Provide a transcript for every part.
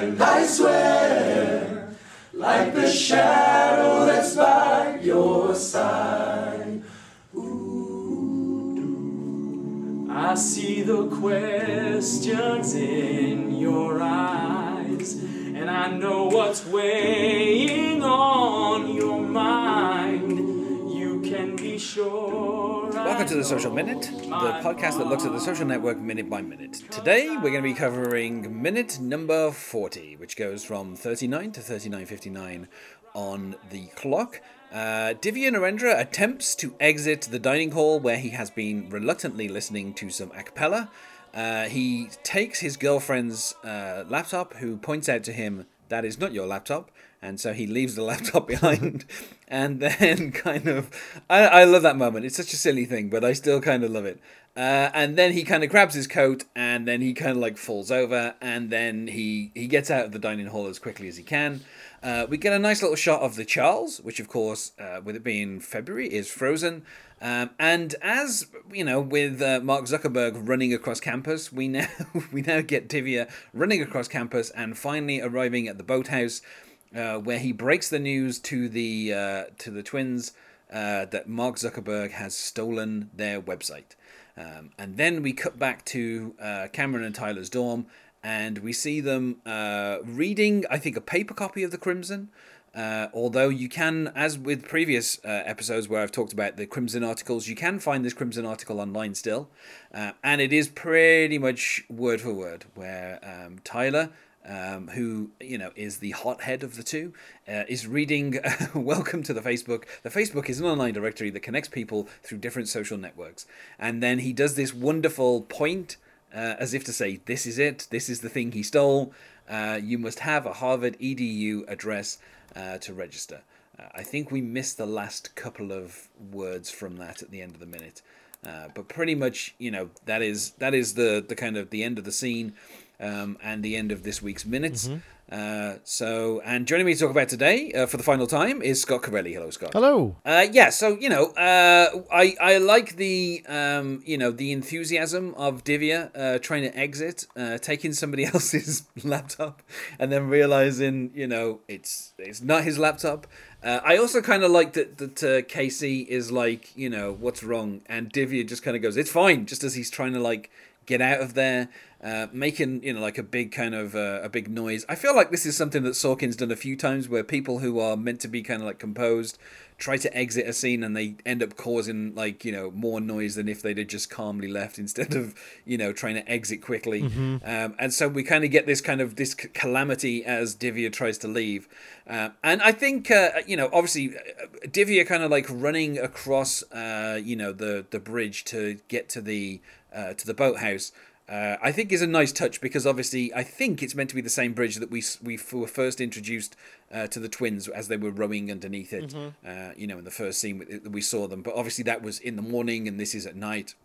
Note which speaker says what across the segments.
Speaker 1: And I swear, like the shadow that's by your side. Ooh, I see the questions in
Speaker 2: to the Social Minute, the podcast that looks at the social network minute by minute. Today we're going to be covering minute number 40, which goes from 39 to 39.59 on the clock. Uh, Divya Narendra attempts to exit the dining hall where he has been reluctantly listening to some a cappella. Uh, he takes his girlfriend's uh, laptop, who points out to him that is not your laptop, and so he leaves the laptop behind. and then, kind of, I, I love that moment. It's such a silly thing, but I still kind of love it. Uh, and then he kind of grabs his coat, and then he kind of like falls over, and then he he gets out of the dining hall as quickly as he can. Uh, we get a nice little shot of the Charles, which of course, uh, with it being February, is frozen. Um, and as you know, with uh, Mark Zuckerberg running across campus, we now we now get Divya running across campus and finally arriving at the boathouse, uh, where he breaks the news to the uh, to the twins uh, that Mark Zuckerberg has stolen their website. Um, and then we cut back to Cameron and Tyler's dorm, and we see them uh, reading, I think, a paper copy of the Crimson. Uh, although you can, as with previous uh, episodes where I've talked about the Crimson articles, you can find this Crimson article online still, uh, and it is pretty much word for word. Where um, Tyler, um, who you know is the hothead of the two, uh, is reading "Welcome to the Facebook." The Facebook is an online directory that connects people through different social networks, and then he does this wonderful point uh, as if to say, this is it, this is the thing he stole. Uh, you must have a Harvard EDU address uh, to register. Uh, I think we missed the last couple of words from that at the end of the minute. But pretty much, you know, that is that is the, the kind of the end of the scene um, and the end of this week's minutes. Mm-hmm. Uh, so, and joining me to talk about today uh, for the final time is Scott Carelli. Hello, Scott.
Speaker 3: Hello.
Speaker 2: Uh, yeah, so you know, uh, I I like the um, you know the enthusiasm of Divya uh, trying to exit, uh, taking somebody else's laptop, and then realizing you know it's it's not his laptop. I also kind of like that that Casey is like you know what's wrong, and Divya just kind of goes it's fine, just as he's trying to like get out of there uh, making you know like a big kind of uh, a big noise. I feel like this is something that Sorkin's done a few times, where people who are meant to be kind of like composed try to exit a scene and they end up causing like you know more noise than if they'd have just calmly left instead of you know trying to exit quickly. Mm-hmm. Um, and so we kind of get this kind of this calamity as Divya tries to leave. Uh, and I think uh, you know obviously uh, Divya kind of like running across uh, you know the the bridge to get to the uh, to the boathouse uh, I think is a nice touch because obviously I think it's meant to be the same bridge that we we were first introduced uh, to the twins as they were rowing underneath it. Mm-hmm. Uh, you know, in the first scene that we saw them, but obviously that was in the morning and this is at night.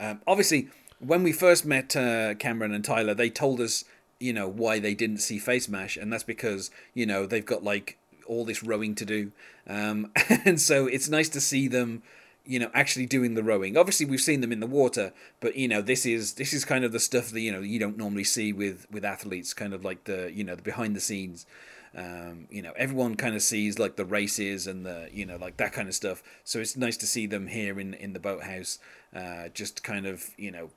Speaker 2: Um, obviously, when we first met uh, Cameron and Tyler, they told us you know why they didn't see face mash, and that's because you know they've got like all this rowing to do, um, and so it's nice to see them you know actually doing the rowing. Obviously we've seen them in the water but you know this is this is kind of the stuff that you know you don't normally see with with athletes kind of like the you know the behind the scenes. Um, you know everyone kind of sees like the races and the you know like that kind of stuff. So it's nice to see them here in in the boathouse uh, just kind of you know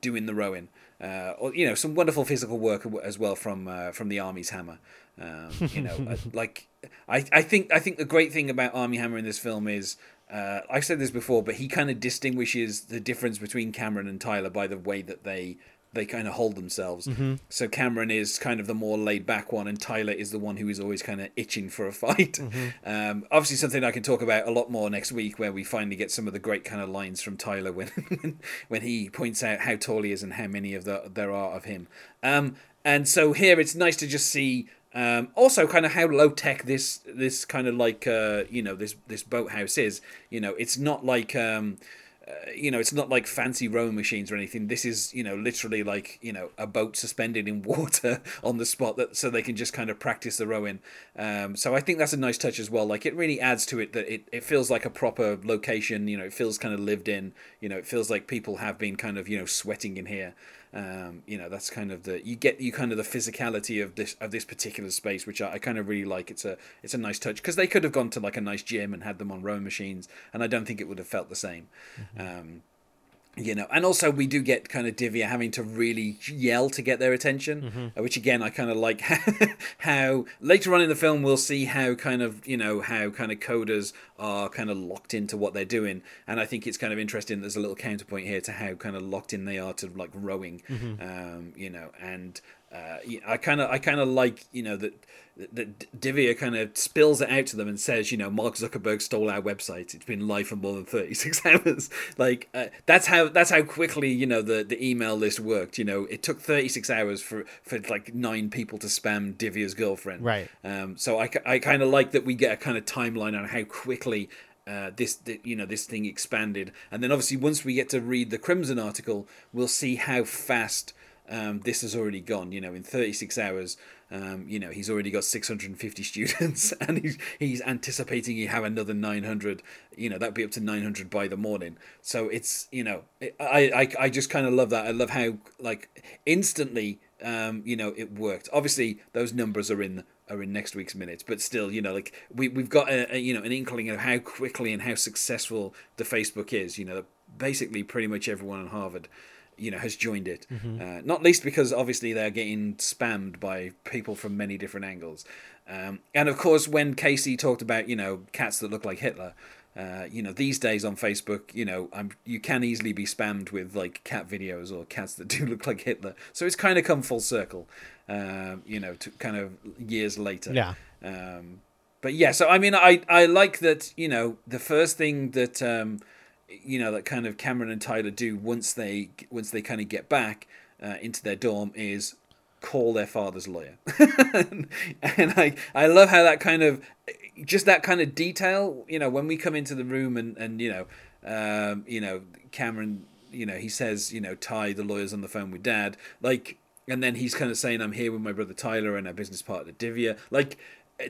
Speaker 2: doing the rowing. Uh, or you know some wonderful physical work as well from uh, from the army's Hammer. Um, you know uh, like I, I think I think the great thing about Armie Hammer in this film is uh, I've said this before, but he kind of distinguishes the difference between Cameron and Tyler by the way that they they kind of hold themselves. Mm-hmm. So Cameron is kind of the more laid back one, and Tyler is the one who is always kind of itching for a fight. Mm-hmm. Um, obviously, something I can talk about a lot more next week, where we finally get some of the great kind of lines from Tyler when when he points out how tall he is and how many of the there are of him. Um, and so here, it's nice to just see um, also, kind of how low tech this this kind of like uh, you know this this boathouse is. You know, it's not like um, uh, you know it's not like fancy rowing machines or anything. This is you know literally like you know a boat suspended in water on the spot that so they can just kind of practice the rowing. Um, so I think that's a nice touch as well. Like it really adds to it that it, it feels like a proper location. You know, it feels kind of lived in. You know, it feels like people have been kind of you know sweating in here. Um, you know, that's kind of the you get you kind of the physicality of this of this particular space, which I, I kind of really like. It's a it's a nice touch because they could have gone to like a nice gym and had them on rowing machines, and I don't think it would have felt the same. Um, you know, and also we do get kind of Divya having to really yell to get their attention, uh, which again I kind of like how later on in the film we'll see how kind of you know how kind of coders are kind of locked into what they're doing, and I think it's kind of interesting. There's a little counterpoint here to how kind of locked in they are to like rowing, um, you know, and uh, I kind of I kind of like you know that that Divya kind of spills it out to them and says, you know, Mark Zuckerberg stole our website. It's been live for more than thirty six hours. like uh, that's how that's how quickly you know the the email list worked. You know, it took thirty six hours for for like nine people to spam Divya's girlfriend.
Speaker 3: Right.
Speaker 2: Um. So I I kind of like that we get a kind of timeline on how quickly. Uh, this th- you know this thing expanded and then obviously once we get to read the crimson article we'll see how fast um, this has already gone. You know, in 36 hours, um, you know, he's already got 650 students, and he's he's anticipating he have another 900. You know, that'd be up to 900 by the morning. So it's you know, it, I I I just kind of love that. I love how like instantly, um, you know, it worked. Obviously, those numbers are in are in next week's minutes, but still, you know, like we we've got a, a you know an inkling of how quickly and how successful the Facebook is. You know, basically pretty much everyone in Harvard you know has joined it. Uh, not least because obviously they're getting spammed by people from many different angles. Um, and of course when casey talked about you know cats that look like hitler uh, you know these days on facebook you know I'm, you can easily be spammed with like cat videos or cats that do look like hitler. So it's kind of come full circle um, you know to kind of years later.
Speaker 3: Yeah.
Speaker 2: um, but yeah so i mean i i like that you know the first thing that um, you know that kind of Cameron and Tyler do once they once they kind of get back uh, into their dorm is call their father's lawyer, and I I love how that kind of just that kind of detail. You know, when we come into the room and and you know, um, you know Cameron, you know he says you know Ty the lawyer's on the phone with Dad, like, and then he's kind of saying I'm here with my brother Tyler and our business partner Divya, like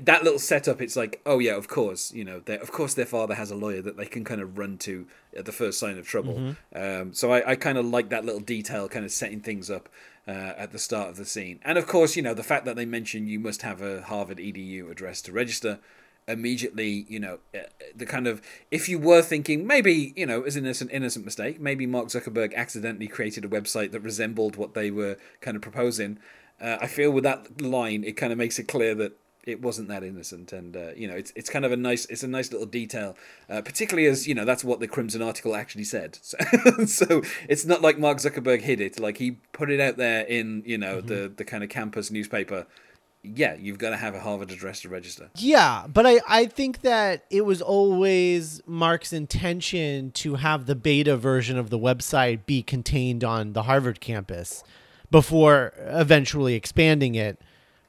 Speaker 2: that little setup it's like oh yeah of course you know of course their father has a lawyer that they can kind of run to at the first sign of trouble. Um, so i, I kind of like that little detail kind of setting things up uh, at the start of the scene. And of course you know the fact that they mention you must have a harvard edu address to register immediately you know uh, the kind of if you were thinking maybe you know as an innocent innocent mistake maybe mark zuckerberg accidentally created a website that resembled what they were kind of proposing uh, i feel with that line it kind of makes it clear that it wasn't that innocent and uh, you know it's it's kind of a nice it's a nice little detail uh, particularly as you know that's what the crimson article actually said. So, so it's not like mark zuckerberg hid it. Like he put it out there in you know the the kind of campus newspaper. Yeah you've got to have a harvard address to register.
Speaker 3: Yeah, but I, I think that it was always Mark's intention to have the beta version of the website be contained on the Harvard campus before eventually expanding it.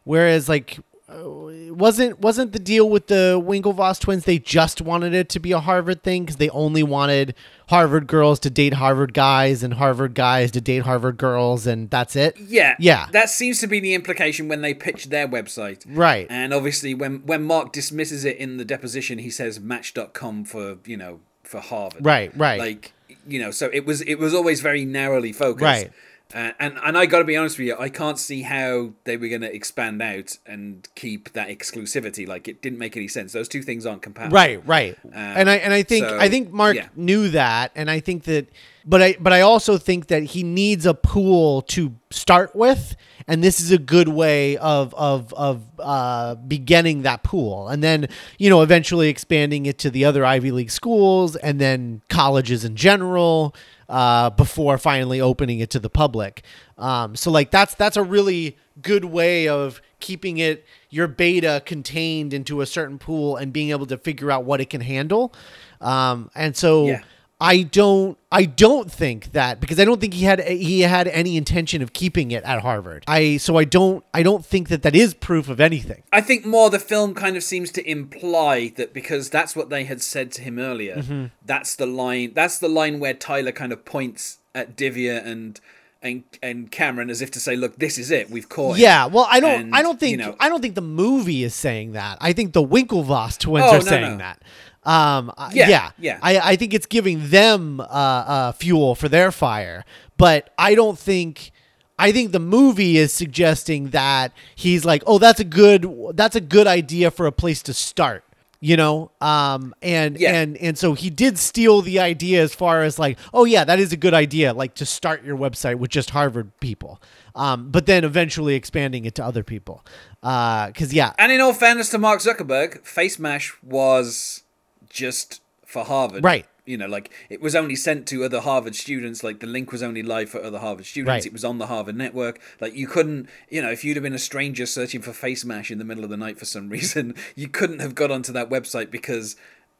Speaker 3: Whereas, like, Uh, wasn't wasn't the deal with the Winklevoss twins? They just wanted it to be a Harvard thing because they only wanted Harvard girls to date Harvard guys and Harvard guys to date Harvard girls, and that's it.
Speaker 2: yeah
Speaker 3: Yeah.
Speaker 2: that seems to be the implication when they pitched their website
Speaker 3: Right.
Speaker 2: and obviously when when mark dismisses it in the deposition he says match.com for you know for harvard
Speaker 3: Right. Right.
Speaker 2: like you know so it was it was always very narrowly focused
Speaker 3: Right.
Speaker 2: Uh, and and i gotta be honest with you i can't see how they were gonna expand out and keep that exclusivity. Like it didn't make any sense. Those two things aren't compatible.
Speaker 3: Right right. And i and i think
Speaker 2: so,
Speaker 3: i think mark
Speaker 2: yeah.
Speaker 3: knew that and i think that but i but i also think that he needs a pool to start with and this is a good way of of of uh beginning that pool and then you know eventually expanding it to the other ivy league schools and then colleges in general uh, before finally opening it to the public. Um, so like that's that's a really good way of keeping it your beta contained into a certain pool and being able to figure out what it can handle. Um, and so
Speaker 2: Yeah.
Speaker 3: I don't I don't think that because I don't think he had he had any intention of keeping it at Harvard. I so I don't I don't think that that is proof of anything.
Speaker 2: I think more the film kind of seems to imply that because that's what they had said to him earlier.
Speaker 3: Mm-hmm.
Speaker 2: That's the line. That's the line where Tyler kind of points at Divya and and and Cameron as if to say, "Look, this is it. We've caught." him."
Speaker 3: Yeah, well, I don't.
Speaker 2: And,
Speaker 3: I don't think.
Speaker 2: you know-
Speaker 3: I don't think the movie is saying that. I think the Winklevoss twins
Speaker 2: Oh,
Speaker 3: are
Speaker 2: no,
Speaker 3: saying
Speaker 2: no.
Speaker 3: that. Um, uh,
Speaker 2: Yeah,
Speaker 3: yeah,
Speaker 2: yeah.
Speaker 3: I, I think it's giving them uh, uh, fuel for their fire, but I don't think. I think the movie is suggesting that he's like, oh, that's a good that's a good idea for a place to start. You know, um, and
Speaker 2: Yeah.
Speaker 3: and and so he did steal the idea as far as like, oh yeah, that is a good idea, like to start your website with just Harvard people, um, but then eventually expanding it to other people, because yeah,
Speaker 2: And in all fairness to Mark Zuckerberg, Face Mash was just for Harvard.
Speaker 3: Right.
Speaker 2: You know, like it was only sent to other Harvard students. Like the link was only live for other Harvard students.
Speaker 3: Right.
Speaker 2: It was on the Harvard network. Like you couldn't, you know, if you'd have been a stranger searching for Face Mash in the middle of the night for some reason, you couldn't have got onto that website because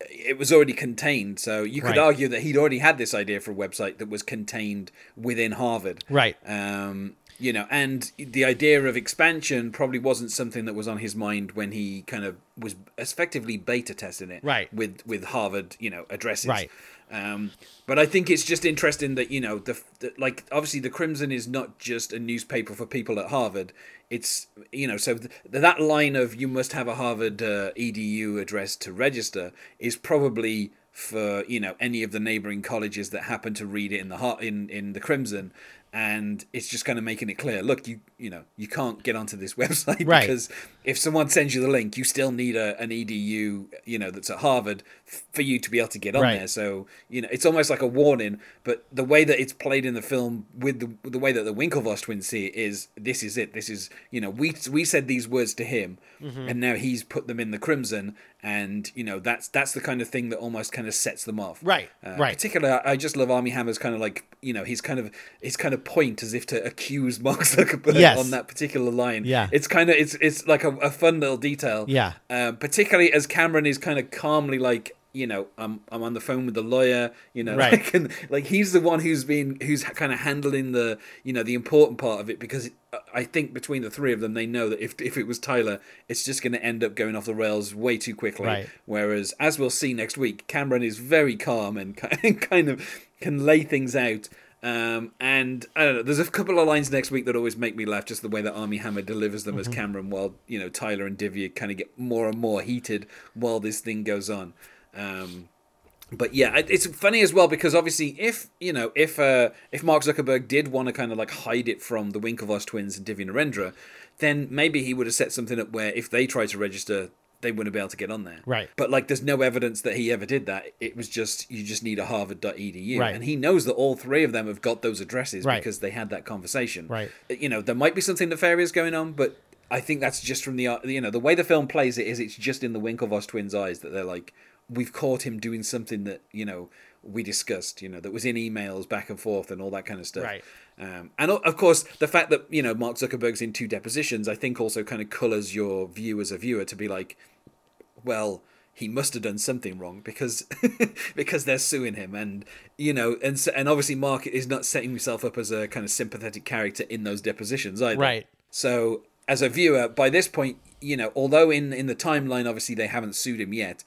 Speaker 2: it was already contained. So you could
Speaker 3: Right.
Speaker 2: argue that he'd already had this idea for a website that was contained within Harvard.
Speaker 3: Right.
Speaker 2: Um, you know, and the idea of expansion probably wasn't something that was on his mind when he kind of was effectively beta testing it,
Speaker 3: Right.
Speaker 2: With with Harvard, you know, addresses,
Speaker 3: Right.
Speaker 2: Um, but I think it's just interesting that you know the, the like obviously the Crimson is not just a newspaper for people at Harvard. It's you know so th- that line of you must have a Harvard uh, edu address to register is probably for you know any of the neighboring colleges that happen to read it in the heart in in the Crimson. And it's just kind of making it clear. Look, you you know you can't get onto this website
Speaker 3: Right.
Speaker 2: because if someone sends you the link, you still need a, an edu, you know, that's at Harvard f- for you to be able to get on
Speaker 3: Right.
Speaker 2: there. So you know, it's almost like a warning. But the way that it's played in the film, with the the way that the Winklevoss twins see it, is this is it. This is you know, we we said these words to him,
Speaker 3: Mm-hmm.
Speaker 2: and now he's put them in the Crimson, and you know, that's that's the kind of thing that almost kind of sets them off.
Speaker 3: Right,
Speaker 2: Uh,
Speaker 3: right.
Speaker 2: Particularly, I just love Armie Hammer's kind of like you know, his kind of his kind of point as if to accuse Mark Zuckerberg
Speaker 3: Yes.
Speaker 2: on that particular line.
Speaker 3: Yeah.
Speaker 2: It's kind of it's it's like a, a fun little detail.
Speaker 3: Yeah.
Speaker 2: Um, particularly as Cameron is kind of calmly like, you know, I'm I'm on the phone with the lawyer, you know,
Speaker 3: Right.
Speaker 2: like, and, like he's the one who's been who's kind of handling the you know the important part of it because I think between the three of them they know that if if it was Tyler, it's just going to end up going off the rails way too quickly.
Speaker 3: Right.
Speaker 2: Whereas as we'll see next week, Cameron is very calm and ki- kind of can lay things out. Um, and I don't know. There's a couple of lines next week that always make me laugh, just the way that Armie Hammer delivers them as Cameron, while you know Tyler and Divya kind of get more and more heated while this thing goes on. Um, but yeah, it's funny as well because obviously, if you know, if uh, if Mark Zuckerberg did want to kind of like hide it from the Winklevoss twins and Divya Narendra, then maybe he would have set something up where if they tried to register, they wouldn't be able to get on there.
Speaker 3: Right.
Speaker 2: But like, there's no evidence that he ever did that. It was just you just need a Harvard.edu,
Speaker 3: Right.
Speaker 2: and he knows that all three of them have got those addresses
Speaker 3: Right.
Speaker 2: because they had that conversation.
Speaker 3: Right.
Speaker 2: You know, there might be something nefarious going on, but. I think that's just from the uh, you know the way the film plays it is it's just in the Winklevoss twins' eyes that they're like we've caught him doing something that you know we discussed you know that was in emails back and forth and all that kind of stuff
Speaker 3: Right.
Speaker 2: um, and of course the fact that you know Mark Zuckerberg's in two depositions I think also kind of colors your view as a viewer to be like well he must have done something wrong because because they're suing him and you know and so, and obviously Mark is not setting himself up as a kind of sympathetic character in those depositions either
Speaker 3: Right.
Speaker 2: so as a viewer by this point you know although in in the timeline obviously they haven't sued him yet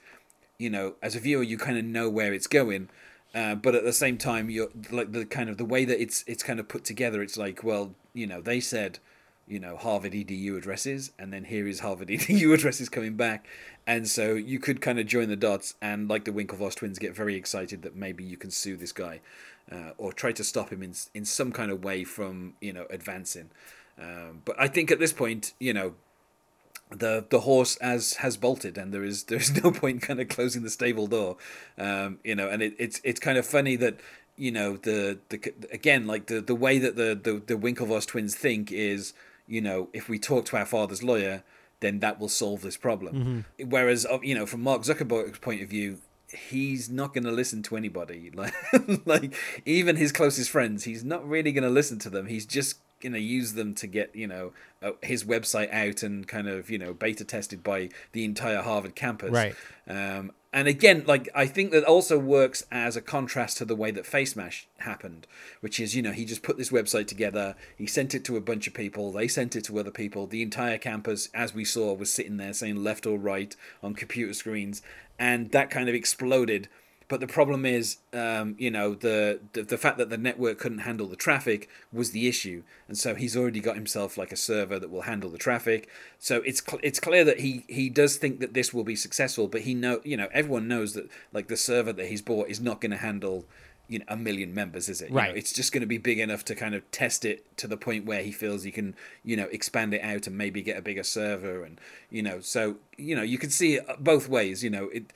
Speaker 2: you know as a viewer you kind of know where it's going uh, but at the same time you're like the kind of the way that it's it's kind of put together it's like well you know they said you know harvard edu addresses and then here is harvard edu addresses coming back. And so you could kind of join the dots and like the winklevoss twins get very excited that maybe you can sue this guy uh, or try to stop him in in some kind of way from you know advancing. Um, but i think at this point you know the the horse as has bolted and there is there's no point kind of closing the stable door um you know and it, it's it's kind of funny that you know the the again like the the way that the the, the winklevoss twins think is you know if we talk to our father's lawyer then that will solve this problem. Whereas uh, you know from mark zuckerberg's point of view he's not going to listen to anybody. Like like even his closest friends he's not really going to listen to them. He's just going to use them to get you know uh, his website out and kind of you know beta tested by the entire harvard campus
Speaker 3: Right.
Speaker 2: um, and again, like I think that also works as a contrast to the way that Face Mash happened, which is you know he just put this website together, he sent it to a bunch of people, they sent it to other people. The entire campus, as we saw, was sitting there saying left or right on computer screens, and that kind of exploded. But the problem is, um, you know, the, the the fact that the network couldn't handle the traffic was the issue, and so he's already got himself like a server that will handle the traffic. So it's cl- it's clear that he he does think that this will be successful, but he know you know everyone knows that like the server that he's bought is not going to handle you know a million members, is it? You know,
Speaker 3: Right.
Speaker 2: it's just going to be big enough to kind of test it to the point where he feels he can you know expand it out and maybe get a bigger server and you know so you know you can see it uh, both ways. You know it.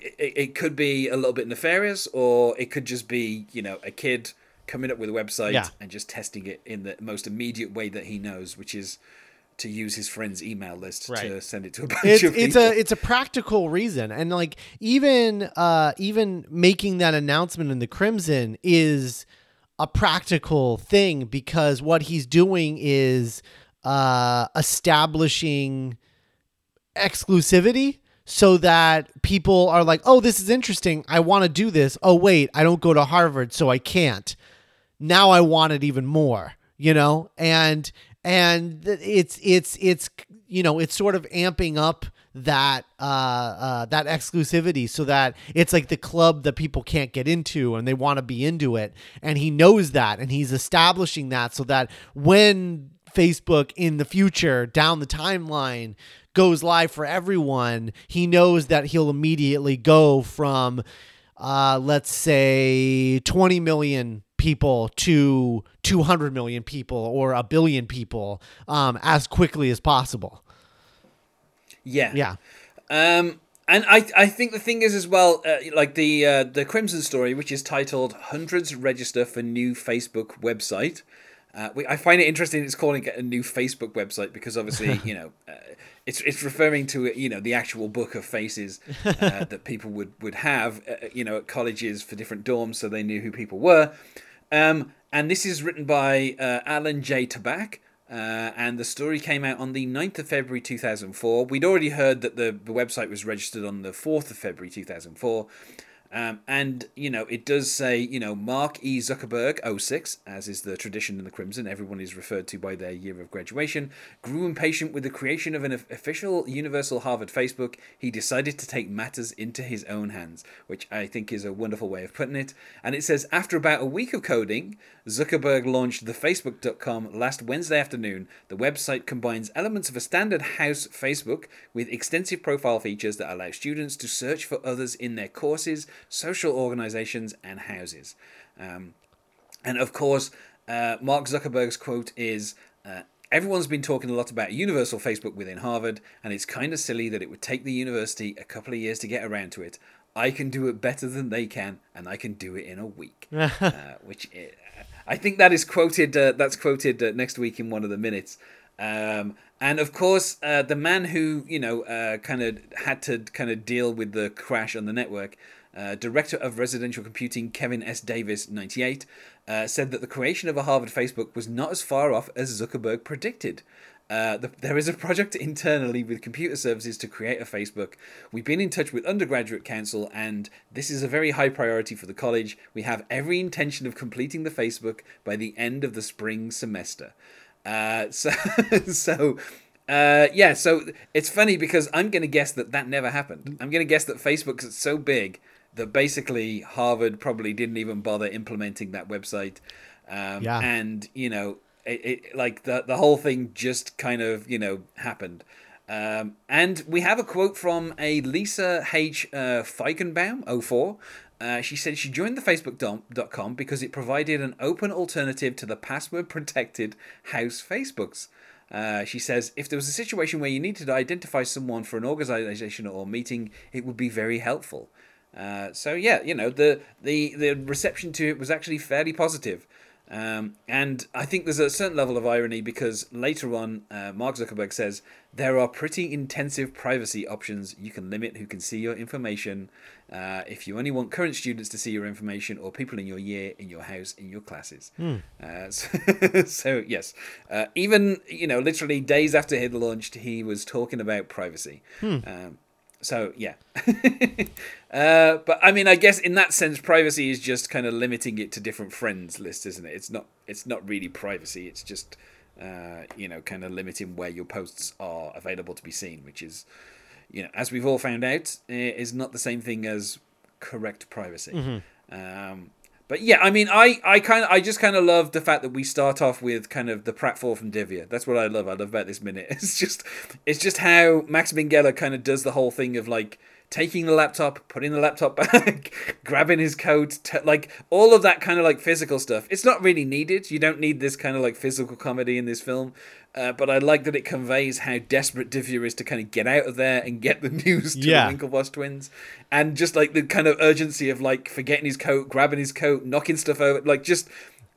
Speaker 2: It, it could be a little bit nefarious, or it could just be, you know, a kid coming up with a website
Speaker 3: Yeah.
Speaker 2: and just testing it in the most immediate way that he knows, which is to use his friend's email list to send it to a bunch
Speaker 3: it's,
Speaker 2: of people.
Speaker 3: it's a it's a practical reason. And like even uh even making that announcement in the crimson is a practical thing because what he's doing is uh establishing exclusivity so that people are like oh this is interesting. I want to do this. Oh wait i don't go to harvard so i can't. Now I want it even more, you know, and and it's it's it's you know it's sort of amping up that uh, uh that exclusivity so that it's like the club that people can't get into and they want to be into it. And he knows that and he's establishing that so that when Facebook in the future down the timeline goes live for everyone he knows that he'll immediately go from uh, let's say 20 million people to 200 million people or a billion people um, as quickly as possible.
Speaker 2: yeah,
Speaker 3: Yeah.
Speaker 2: Um, and I, I think the thing is as well, uh, like the uh, the Crimson story, which is titled "Hundreds Register for New Facebook Website." Uh, we, I find it interesting. It's calling it a new Facebook website because obviously, you know, uh, it's it's referring to you know the actual book of faces uh, that people would would have, uh, you know, at colleges for different dorms, so they knew who people were. Um, and this is written by uh, Alan J. Tabak. Uh, and the story came out on the 9th of February 2004. We'd already heard that the, the website was registered on the 4th of February 2004. Um, and, you know, it does say, you know, Mark E. Zuckerberg, 06, as is the tradition in the Crimson, everyone is referred to by their year of graduation, grew impatient with the creation of an official universal Harvard Facebook. He decided to take matters into his own hands, which I think is a wonderful way of putting it. And it says, after about a week of coding, Zuckerberg launched thefacebook.com last Wednesday afternoon. The website combines elements of a standard house Facebook with extensive profile features that allow students to search for others in their courses, social organizations, and houses. Um, and of course, uh, Mark Zuckerberg's quote is uh, Everyone's been talking a lot about universal Facebook within Harvard, and it's kind of silly that it would take the university a couple of years to get around to it. I can do it better than they can, and I can do it in a week. uh, which i I think that is quoted. Uh, that's quoted uh, next week in one of the minutes. Um, and of course, uh, the man who you know uh, kind of had to kind of deal with the crash on the network, uh, director of residential computing Kevin S. Davis, 98, uh, said that the creation of a Harvard Facebook was not as far off as Zuckerberg predicted. Uh, the, there is a project internally with computer services to create a Facebook. We've been in touch with undergraduate council, and this is a very high priority for the college. We have every intention of completing the Facebook by the end of the spring semester. Uh, so, so uh, yeah, so it's funny because I'm going to guess that that never happened. I'm going to guess that Facebook's so big that basically Harvard probably didn't even bother implementing that website. Um,
Speaker 3: Yeah.
Speaker 2: And, you know, it, it, like the, the whole thing just kind of, you know, happened. Um, and we have a quote from a Lisa H. Uh, Feichenbaum, 04. Uh, she said she joined the Facebook.com because it provided an open alternative to the password protected house Facebooks. Uh, she says, if there was a situation where you needed to identify someone for an organization or meeting, it would be very helpful. Uh, so yeah, you know the, the the reception to it was actually fairly positive. Um, and I think there's a certain level of irony because later on, uh, Mark Zuckerberg says there are pretty intensive privacy options. You can limit who can see your information. Uh, if you only want current students to see your information or people in your year, in your house, in your classes. Uh, so, so, yes, uh, even you know, literally days after he'd launched, he was talking about privacy. Um, so yeah, uh, but I mean, I guess in that sense, privacy is just kind of limiting it to different friends lists, isn't it? It's not. It's not really privacy. It's just, uh, you know, kind of limiting where your posts are available to be seen, which is, you know, as we've all found out, is not the same thing as correct privacy. Um, but yeah, I mean, I, I kind of, I just kind of love the fact that we start off with kind of the pratfall from Divya. That's what I love. I love about this minute. It's just, it's just how Max Minghella kind of does the whole thing of like taking the laptop, putting the laptop back, grabbing his coat, t- like all of that kind of like physical stuff. It's not really needed. You don't need this kind of like physical comedy in this film. Uh, but I like that it conveys how desperate Divya is to kind of get out of there and get the news to
Speaker 3: Yeah.
Speaker 2: the Winklevoss twins, and just like the kind of urgency of like forgetting his coat, grabbing his coat, knocking stuff over, like just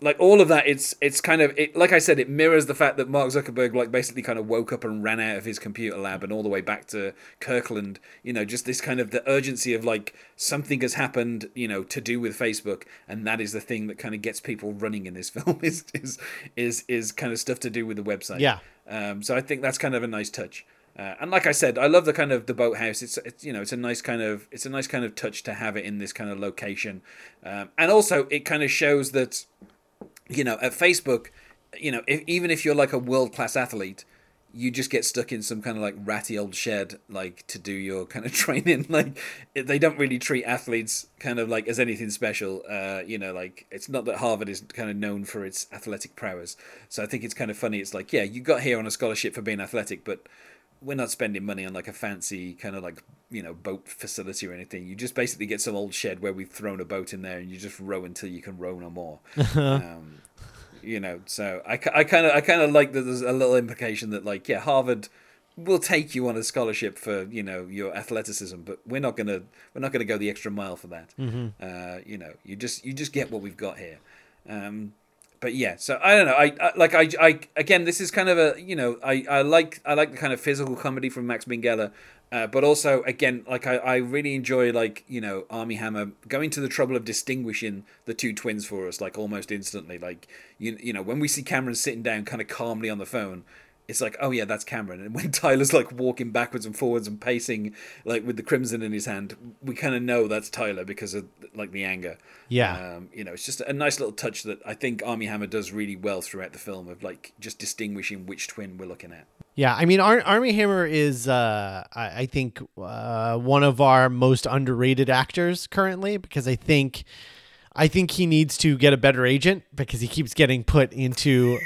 Speaker 2: like all of that. It's it's kind of it. Like I said, it mirrors the fact that Mark Zuckerberg like basically kind of woke up and ran out of his computer lab and all the way back to Kirkland. You know, just this kind of the urgency of like something has happened. You know, to do with Facebook, and that is the thing that kind of gets people running in this film. Is is is is kind of stuff to do with the website.
Speaker 3: Yeah.
Speaker 2: Um, so I think that's kind of a nice touch. Uh, and like I said, I love the kind of the boathouse. It's, it's you know it's a nice kind of it's a nice kind of touch to have it in this kind of location, um, and also it kind of shows that you know at Facebook, you know if, even if you're like a world class athlete, you just get stuck in some kind of like ratty old shed like to do your kind of training. Like they don't really treat athletes kind of like as anything special. Uh, you know, like it's not that Harvard is kind of known for its athletic prowess. So I think it's kind of funny. It's like yeah, you got here on a scholarship for being athletic, but we're not spending money on like a fancy kind of like you know boat facility or anything. You just basically get some old shed where we've thrown a boat in there, and you just row until you can row no more. um, you know, so I, I kind of I kind of like that. There's a little implication that like yeah, Harvard will take you on a scholarship for you know your athleticism, but we're not gonna we're not gonna go the extra mile for that. Uh, you know, you just you just get what we've got here. Um, but yeah, so I don't know. I, I like I, I again, this is kind of a you know I, I like I like the kind of physical comedy from Max Minghella, uh, but also again like I, I really enjoy like you know Armie Hammer going to the trouble of distinguishing the two twins for us like almost instantly. Like you you know when we see Cameron sitting down kind of calmly on the phone. It's like, oh yeah, that's Cameron. And when Tyler's like walking backwards and forwards and pacing, like with the crimson in his hand, we kind of know that's Tyler because of like the anger.
Speaker 3: Yeah.
Speaker 2: Um, you know, it's just a nice little touch that I think Armie Hammer does really well throughout the film of like just distinguishing which twin we're looking at.
Speaker 3: Yeah, I mean, Ar- Armie Hammer is, uh, I, I think, uh, one of our most underrated actors currently because I think, I think he needs to get a better agent because he keeps getting put into,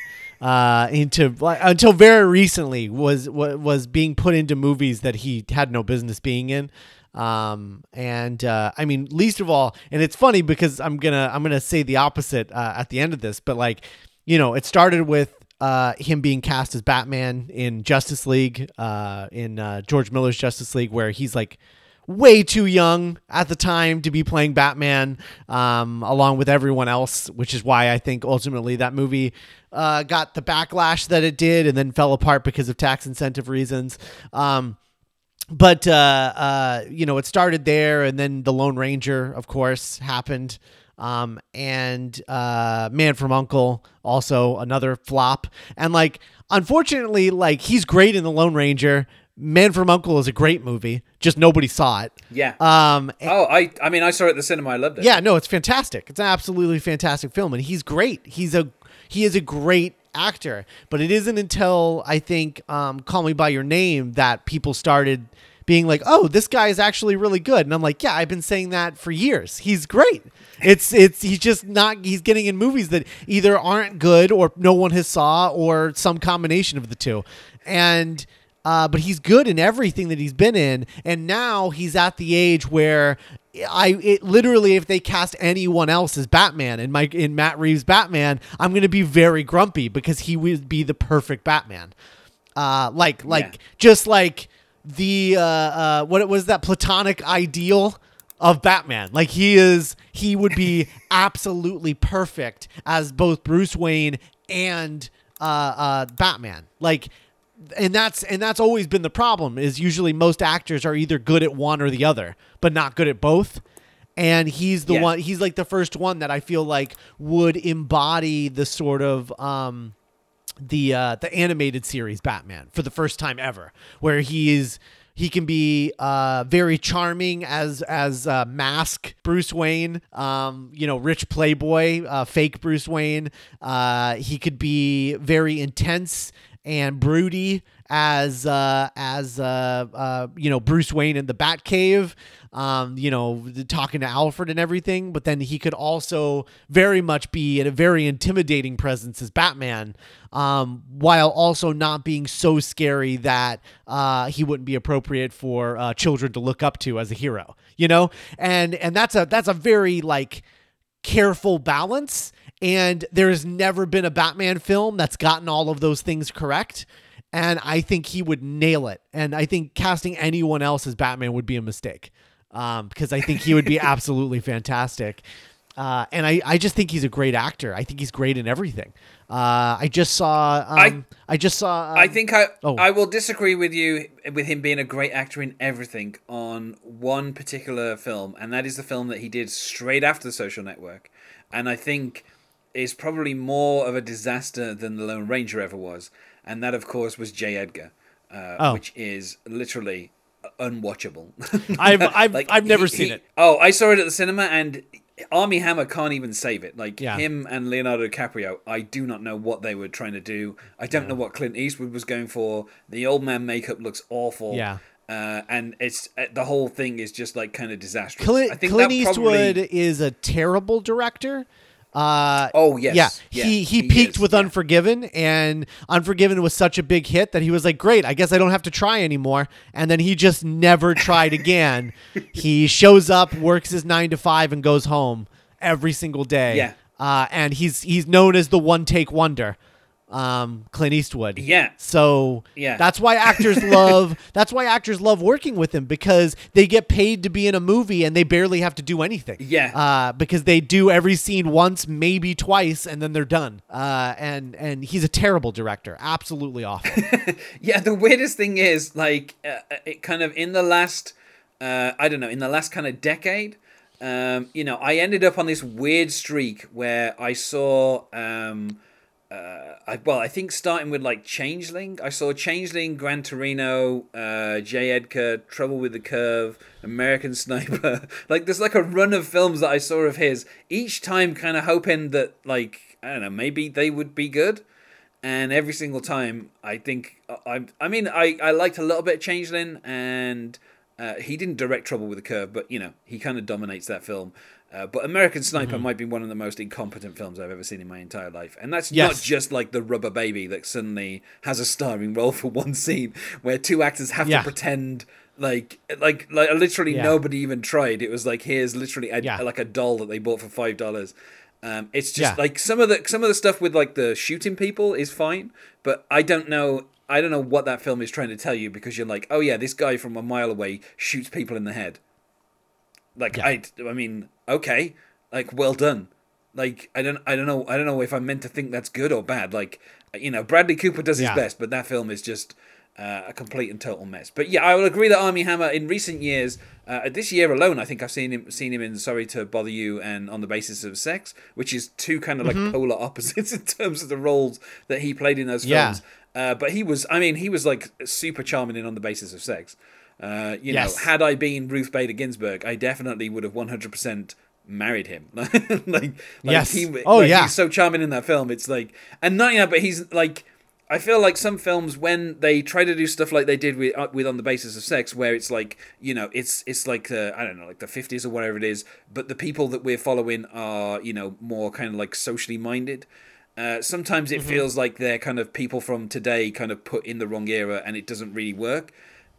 Speaker 3: uh, into like, until very recently was was being put into movies that he had no business being in. Um, and uh, I mean, least of all, and it's funny because I'm gonna I'm gonna say the opposite uh, at the end of this, but like, you know, it started with uh, him being cast as Batman in Justice League, uh, in uh, George Miller's Justice League, where he's like way too young at the time to be playing Batman, um, along with everyone else, which is why I think ultimately that movie uh, got the backlash that it did and then fell apart because of tax incentive reasons. Um, but uh, uh, you know, it started there, and then the Lone Ranger, of course, happened. Um, and uh, Man from Uncle, also another flop. And like, unfortunately, like he's great in the Lone Ranger. Man from Uncle is a great movie, just nobody saw it.
Speaker 2: Yeah.
Speaker 3: Um,
Speaker 2: oh, I I mean I saw it at the cinema. I loved it.
Speaker 3: yeah, no, it's fantastic. It's an absolutely fantastic film, and he's great. He's a he is a great actor. But it isn't until I think um, Call Me by Your Name that people started being like, "Oh, this guy is actually really good," and I'm like, "Yeah, I've been saying that for years. He's great." It's it's he's just not he's getting in movies that either aren't good or no one has saw or some combination of the two, and. Uh, but he's good in everything that he's been in, and now he's at the age where I it literally if they cast anyone else as Batman in my in Matt Reeves Batman, I'm gonna be very grumpy because he would be the perfect Batman. Uh, like like
Speaker 2: Yeah.
Speaker 3: just like the uh, uh, what it was that platonic ideal of Batman. Like he is he would be absolutely perfect as both Bruce Wayne and uh, uh, Batman. Like and that's and that's always been the problem is usually most actors are either good at one or the other but not good at both and he's the
Speaker 2: Yeah.
Speaker 3: one he's like the first one that i feel like would embody the sort of um the uh the animated series batman for the first time ever where he is he can be uh, very charming as as uh, mask Bruce Wayne, um, you know, rich playboy, uh, fake Bruce Wayne. Uh, he could be very intense and broody as uh, as uh, uh, you know Bruce Wayne in the Batcave, um, you know, talking to Alfred and everything. But then he could also very much be in a very intimidating presence as Batman, um, while also not being so scary that uh, he wouldn't be appropriate for uh, children to look up to as a hero. You know, and and that's a that's a very like careful balance. And there's never been a Batman film that's gotten all of those things correct. And I think he would nail it. And I think casting anyone else as Batman would be a mistake um, because I think he would be absolutely fantastic. Uh, and I, I just think he's a great actor. I think he's great in everything. Uh, I just saw. Um, I, I just saw. Um,
Speaker 2: I think I
Speaker 3: oh.
Speaker 2: I will disagree with you with him being a great actor in everything on one particular film, and that is the film that he did straight after the Social Network, and I think is probably more of a disaster than the Lone Ranger ever was, and that of course was J. Edgar, uh,
Speaker 3: Oh.
Speaker 2: which is literally unwatchable.
Speaker 3: I've I've,
Speaker 2: Like,
Speaker 3: I've never
Speaker 2: he-
Speaker 3: seen
Speaker 2: he-
Speaker 3: it.
Speaker 2: Oh, I saw it at the cinema, and Armie Hammer can't even save it. Like
Speaker 3: Yeah.
Speaker 2: him and Leonardo DiCaprio, I do not know what they were trying to do. I don't know what Clint Eastwood was going for. The old man makeup looks awful.
Speaker 3: Yeah.
Speaker 2: Uh, and it's uh, the whole thing is just like kind of disastrous.
Speaker 3: Clint,
Speaker 2: I think
Speaker 3: Clint Eastwood
Speaker 2: probably-
Speaker 3: is a terrible director. Uh,
Speaker 2: Oh, yes.
Speaker 3: yeah.
Speaker 2: Yeah,
Speaker 3: he he
Speaker 2: he
Speaker 3: peaked
Speaker 2: is,
Speaker 3: with
Speaker 2: yeah.
Speaker 3: Unforgiven, and Unforgiven was such a big hit that he was like, "Great, I guess I don't have to try anymore." And then he just never tried again. he shows up, works his nine to five, and goes home every single day.
Speaker 2: Yeah.
Speaker 3: uh, and he's he's known as the one take wonder. Um, Clint Eastwood.
Speaker 2: Yeah.
Speaker 3: So
Speaker 2: Yeah.
Speaker 3: that's why actors love that's why actors love working with him because they get paid to be in a movie and they barely have to do anything.
Speaker 2: Yeah.
Speaker 3: Uh, because they do every scene once, maybe twice, and then they're done. Uh, and and he's a terrible director, absolutely awful.
Speaker 2: Yeah, the weirdest thing is like uh, it kind of in the last uh, I don't know in the last kind of decade. Um, you know, I ended up on this weird streak where I saw. Um, uh, I, well, I think starting with like Changeling, I saw Changeling, Gran Torino, uh, J. Edgar, Trouble with the Curve, American Sniper. like, there's like a run of films that I saw of his. Each time, kind of hoping that like I don't know, maybe they would be good and every single time I think I I mean I I liked a little bit of Changeling and uh, he didn't direct Trouble with the Curve but you know he kind of dominates that film uh, but American Sniper
Speaker 3: Mm-hmm.
Speaker 2: might be one of the most incompetent films I've ever seen in my entire life and that's not just like the rubber baby that suddenly has a starring role for one scene where two actors have
Speaker 3: Yeah.
Speaker 2: to pretend like like like literally
Speaker 3: Yeah.
Speaker 2: nobody even tried it was like here's literally a,
Speaker 3: Yeah.
Speaker 2: like a doll that they bought for five dollars um, it's just like some of the some of the stuff with like the shooting people is fine, but I don't know I don't know what that film is trying to tell you because you're like, oh yeah, this guy from a mile away shoots people in the head. Like
Speaker 3: Yeah.
Speaker 2: I I mean, okay, like well done. Like I don't I don't know I don't know if I'm meant to think that's good or bad. Like you know, Bradley Cooper does his
Speaker 3: Yeah.
Speaker 2: best, but that film is just uh, a complete and total mess. But yeah, I will agree that Armie Hammer in recent years, uh, this year alone, I think I've seen him seen him in Sorry to Bother You and On the Basis of Sex, which is two kind of like
Speaker 3: Mm-hmm.
Speaker 2: polar opposites in terms of the roles that he played in those
Speaker 3: Yeah.
Speaker 2: films. Uh, but he was, I mean, he was like super charming in On the Basis of Sex. Uh, you
Speaker 3: Yes.
Speaker 2: know, had I been Ruth Bader Ginsburg, I definitely would have one hundred percent married him. like, like
Speaker 3: Yes.
Speaker 2: he,
Speaker 3: Oh,
Speaker 2: like,
Speaker 3: yeah.
Speaker 2: he's so charming in that film. It's like, and not yeah, but he's like, I feel like some films when they try to do stuff like they did with uh, with on the basis of sex, where it's like you know it's it's like the I don't know like the fifties or whatever it is, but the people that we're following are you know more kind of like socially minded. Uh, sometimes it feels like they're kind of people from today, kind of put in the wrong era, and it doesn't really work.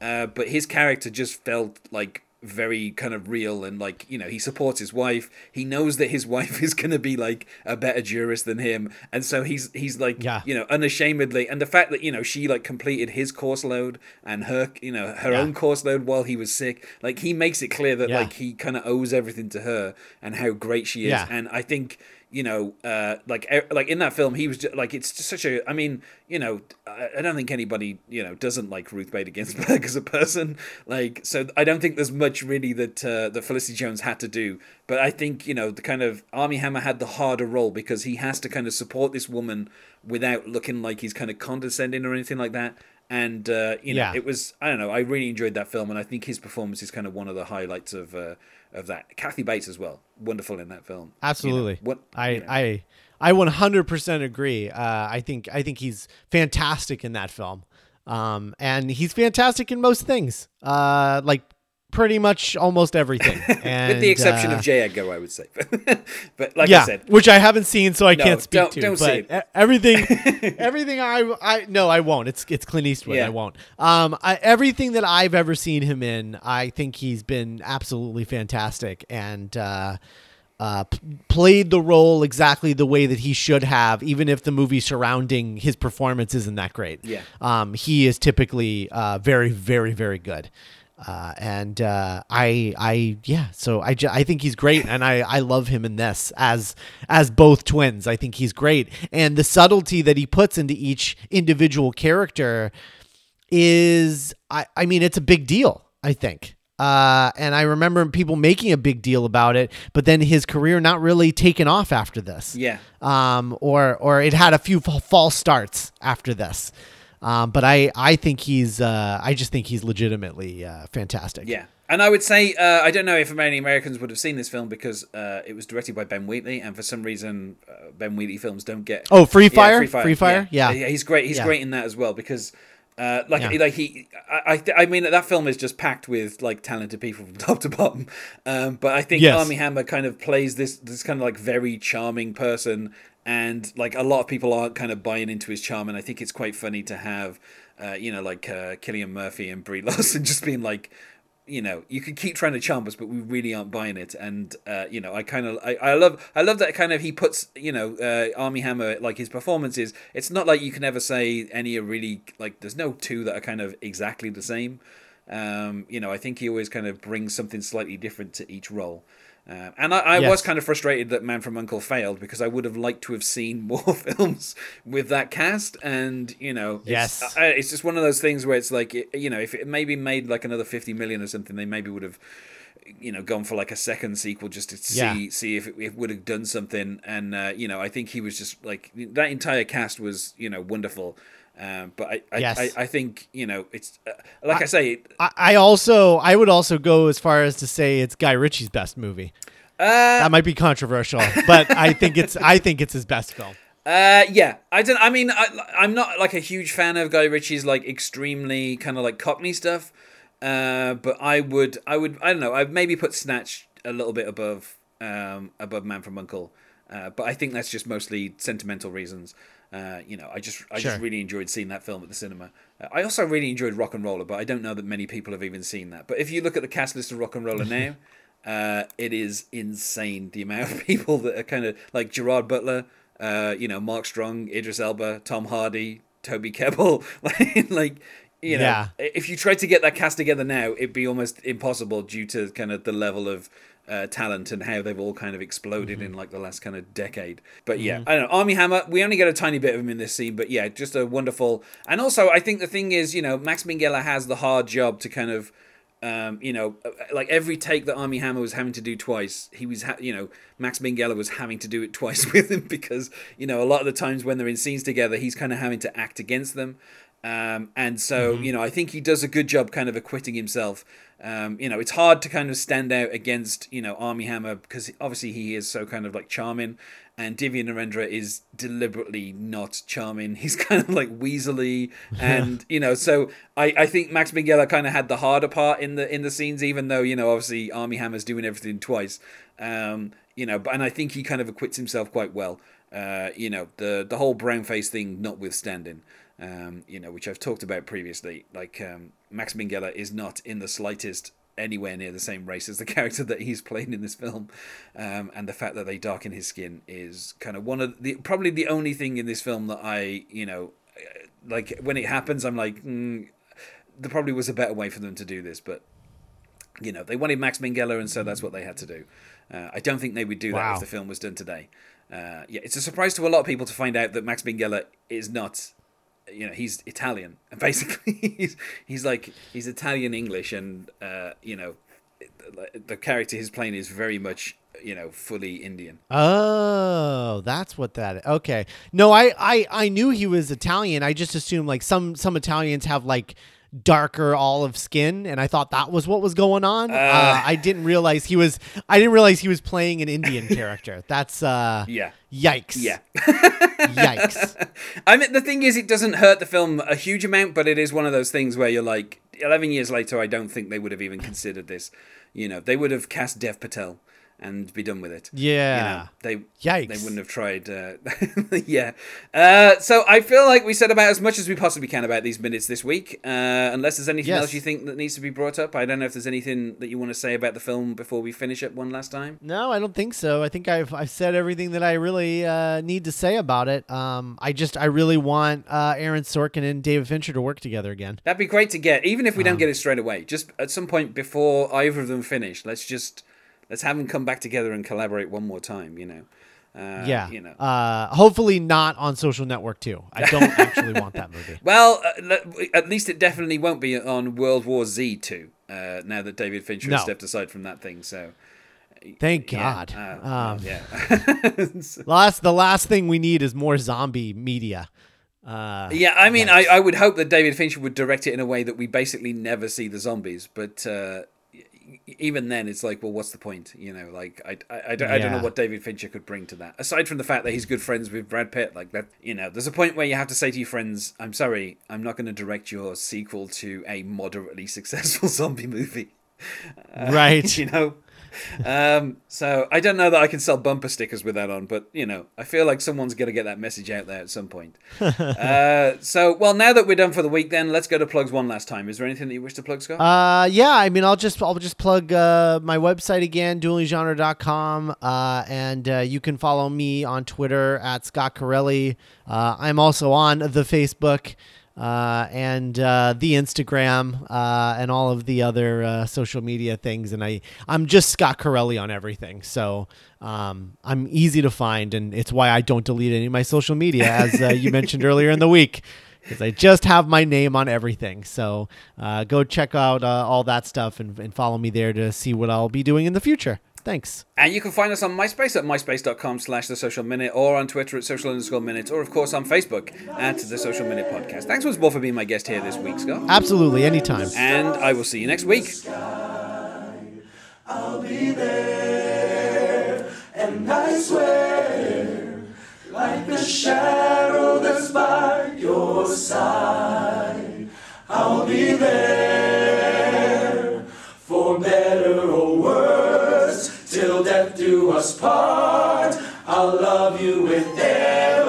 Speaker 2: Uh, but his character just felt like very kind of real and like you know he supports his wife he knows that his wife is going to be like a better jurist than him and so he's he's like
Speaker 3: Yeah.
Speaker 2: you know unashamedly and the fact that you know she like completed his course load and her you know her
Speaker 3: Yeah.
Speaker 2: own course load while he was sick like he makes it clear that
Speaker 3: Yeah.
Speaker 2: like he kind of owes everything to her and how great she is and i think you know, uh, like like in that film, he was just, like it's just such a. I mean, you know, I, I don't think anybody you know doesn't like Ruth Bader Ginsburg as a person. Like, so I don't think there's much really that uh, that Felicity Jones had to do. But I think you know the kind of Armie Hammer had the harder role because he has to kind of support this woman without looking like he's kind of condescending or anything like that. And uh, you know,
Speaker 3: Yeah.
Speaker 2: it was I don't know. I really enjoyed that film, and I think his performance is kind of one of the highlights of uh, of that. Kathy Bates as well, wonderful in that film. You know,
Speaker 3: Absolutely.
Speaker 2: what
Speaker 3: I,
Speaker 2: you know.
Speaker 3: I I 100% agree. Uh, I think I think he's fantastic in that film. Um, and he's fantastic in most things. Uh, like pretty much almost everything, and,
Speaker 2: With the exception
Speaker 3: uh,
Speaker 2: of J. Edgar, I would say. but like
Speaker 3: yeah,
Speaker 2: I said,
Speaker 3: which I haven't seen, so I
Speaker 2: No,
Speaker 3: can't speak
Speaker 2: don't-
Speaker 3: to.
Speaker 2: don't
Speaker 3: but
Speaker 2: see it.
Speaker 3: everything, everything I, I no, I won't. It's it's Clint Eastwood.
Speaker 2: Yeah.
Speaker 3: I won't. Um, I, everything that I've ever seen him in, I think he's been absolutely fantastic and. Uh, uh, p- played the role exactly the way that he should have, even if the movie surrounding his performance isn't that great.
Speaker 2: Yeah.
Speaker 3: Um, he is typically uh, very, very, very good. Uh, and uh, I, I, yeah. So I, I think he's great, and I, I love him in this as, as both twins. I think he's great, and the subtlety that he puts into each individual character is, I, I mean, it's a big deal. I think. Uh, and I remember people making a big deal about it, but then his career not really taken off after this
Speaker 2: yeah.
Speaker 3: um, or or it had a few fa- false starts after this. Um, but I I think he's uh, I just think he's legitimately uh, fantastic.
Speaker 2: Yeah. And I would say, uh, I don't know if many Americans would have seen this film because uh, it was directed by Ben Wheatley, and for some reason, uh, Ben Wheatley films don't get.
Speaker 3: Oh, Free
Speaker 2: Yeah,
Speaker 3: Fire? Free Fire? Yeah.
Speaker 2: he's great. He's
Speaker 3: Yeah.
Speaker 2: great in that as well because, uh, like,
Speaker 3: Yeah.
Speaker 2: like he, I, I, th- I mean, that film is just packed with like talented people from top to bottom. Um, but I think
Speaker 3: Yes.
Speaker 2: Armie Hammer kind of plays this this kind of like very charming person, and like a lot of people aren't kind of buying into his charm, and I think it's quite funny to have, uh, you know, like uh, Cillian Murphy and Brie Larson just being like you know you could keep trying to charm us but we really aren't buying it. And uh, you know i kind of I, I love i love that kind of he puts you know uh, Armie Hammer like his performances. It's not like you can ever say any are really like there's no two that are kind of exactly the same. Um, you know i think he always kind of brings something slightly different to each role uh, and I, I was kind of frustrated that Man from Uncle failed because I would have liked to have seen more films with that cast. And you know, it's,
Speaker 3: Yes.
Speaker 2: I, it's just one of those things where it's like, you know, if it maybe made like another fifty million or something, they maybe would have, you know, gone for like a second sequel just to see
Speaker 3: Yeah.
Speaker 2: see if it, it would have done something. And uh, you know, I think he was just like that entire cast was you know wonderful. Um, but I, I,
Speaker 3: Yes.
Speaker 2: I, I think you know it's uh, like I, say,
Speaker 3: I, I also I would also go as far as to say it's Guy Ritchie's best movie.
Speaker 2: uh,
Speaker 3: That might be controversial, but I think it's I think it's his best film.
Speaker 2: Uh, yeah, I don't. I mean, I, I'm not like a huge fan of Guy Ritchie's like extremely kind of like Cockney stuff. Uh, but I would, I would, I don't know. I'd maybe put Snatch a little bit above, um, above Man from Uncle. Uh, but I think that's just mostly sentimental reasons. Uh, you know, I just, I
Speaker 3: Sure.
Speaker 2: just really enjoyed seeing that film at the cinema. Uh, I also really enjoyed RocknRolla, but I don't know that many people have even seen that. But if you look at the cast list of RocknRolla now, uh, it is insane the amount of people that are kind of like Gerard Butler, uh, you know, Mark Strong, Idris Elba, Tom Hardy, Toby Kebbell, like, like you know,
Speaker 3: Yeah.
Speaker 2: if you tried to get that cast together now, it'd be almost impossible due to kind of the level of uh, talent and how they've all kind of exploded in like the last kind of decade. But yeah, I don't know. Armie Hammer, we only get a tiny bit of him in this scene, but yeah, just a wonderful. And also, I think the thing is, you know, Max Minghella has the hard job to kind of. Um, you know, uh, like every take that Armie Hammer was having to do twice, he was, ha- you know, Max Minghella was having to do it twice with him because, you know, a lot of the times when they're in scenes together, he's kind of having to act against them. Um, and so, you know, I think he does a good job kind of acquitting himself. Um, you know, it's hard to kind of stand out against, you know, Armie Hammer because obviously he is so kind of like charming. And Divya Narendra is deliberately not charming. He's kind of like weaselly, and you know, so I, I think Max Minghella kind of had the harder part in the in the scenes, even though you know obviously Armie Hammer's doing everything twice. Um, you know, but and I think he kind of acquits himself quite well. Uh, you know, the the whole brown face thing notwithstanding um, you know, which I've talked about previously. Like um, Max Minghella is not in the slightest anywhere near the same race as the character that he's playing in this film, um, and the fact that they darken his skin is kind of one of the probably the only thing in this film that I, you know, uh, like when it happens, I'm like, mm, there probably was a better way for them to do this, but you know, they wanted Max Minghella, and so that's what they had to do. Uh, I don't think they would do that
Speaker 3: Wow.
Speaker 2: if the film was done today. Uh, yeah, it's a surprise to a lot of people to find out that Max Minghella is not, you know, he's Italian, and basically he's he's like he's Italian English, and uh, you know, the character he's playing is very much you know fully Indian.
Speaker 3: Oh, that's what that is. Okay. No, I, I I knew he was Italian. I just assumed like some some Italians have like darker olive skin, and I thought that was what was going on. Uh, I didn't realize he was. I didn't realize he was playing an Indian character. That's uh,
Speaker 2: Yeah.
Speaker 3: Yikes.
Speaker 2: Yeah.
Speaker 3: yikes.
Speaker 2: I mean, the thing is, it doesn't hurt the film a huge amount, but it is one of those things where you're like, 11 years later, I don't think they would have even considered this. You know, they would have cast Dev Patel and be done with it.
Speaker 3: Yeah.
Speaker 2: You know, they
Speaker 3: Yikes.
Speaker 2: they wouldn't have tried. Uh, yeah. Uh, so I feel like we said about as much as we possibly can about these minutes this week. Uh, unless there's anything
Speaker 3: Yes.
Speaker 2: else you think that needs to be brought up, I don't know if there's anything that you want to say about the film before we finish it one last time.
Speaker 3: No, I don't think so. I think I've I've said everything that I really uh, need to say about it. Um, I just I really want uh, Aaron Sorkin and David Fincher to work together again.
Speaker 2: That'd be great to get, even if we
Speaker 3: Um,
Speaker 2: don't get it straight away. Just at some point before either of them finish, let's just let's have them come back together and collaborate one more time. You know. Uh,
Speaker 3: yeah.
Speaker 2: You know.
Speaker 3: Uh, hopefully not on Social Network too. I don't actually want that movie.
Speaker 2: Well, uh, at least it definitely won't be on World War Z two. Uh, now that David Fincher has stepped aside from that thing, so
Speaker 3: Thank
Speaker 2: yeah,
Speaker 3: God.
Speaker 2: uh,
Speaker 3: um,
Speaker 2: yeah.
Speaker 3: Last the last thing we need is more zombie media. Uh,
Speaker 2: Yeah, I mean, I, I would hope that David Fincher would direct it in a way that we basically never see the zombies. But uh, even then, it's like, well, what's the point? You know, like I, I, I, don't, I don't know what David Fincher could bring to that. Aside from the fact that he's good friends with Brad Pitt, like that, you know, there's a point where you have to say to your friends, "I'm sorry, I'm not going to direct your sequel to a moderately successful zombie movie."
Speaker 3: Uh, right.
Speaker 2: you know. Um, so I don't know that I can sell bumper stickers with that on, but you know, I feel like someone's going to get that message out there at some point. uh, so, well, now that we're done for the week, then let's go to plugs one last time. Is there anything that you wish to plug, Scott?
Speaker 3: Uh, yeah, I mean, I'll just I'll just plug uh, my website again, duelinggenre.com, uh, and uh, you can follow me on Twitter at Scott Carelli. Uh, I'm also on the Facebook uh, and uh, the Instagram uh, and all of the other uh, social media things, and I I'm just Scott Carelli on everything, so. Um, I'm easy to find, and it's why I don't delete any of my social media, as uh, you mentioned earlier in the week because I just have my name on everything. So uh, go check out uh, all that stuff and, and follow me there to see what I'll be doing in the future. Thanks.
Speaker 2: and you can find us on MySpace at myspace.com slash the social minute or on Twitter at social underscore minute or, of course, on Facebook at the social minute podcast. Thanks once more for being my guest here this week, Scott.
Speaker 3: Absolutely, anytime.
Speaker 2: And I will see you next week.
Speaker 1: I'll be there, and I swear, like the shadow that's by your side, I'll be there for better do us part. I'll love you with every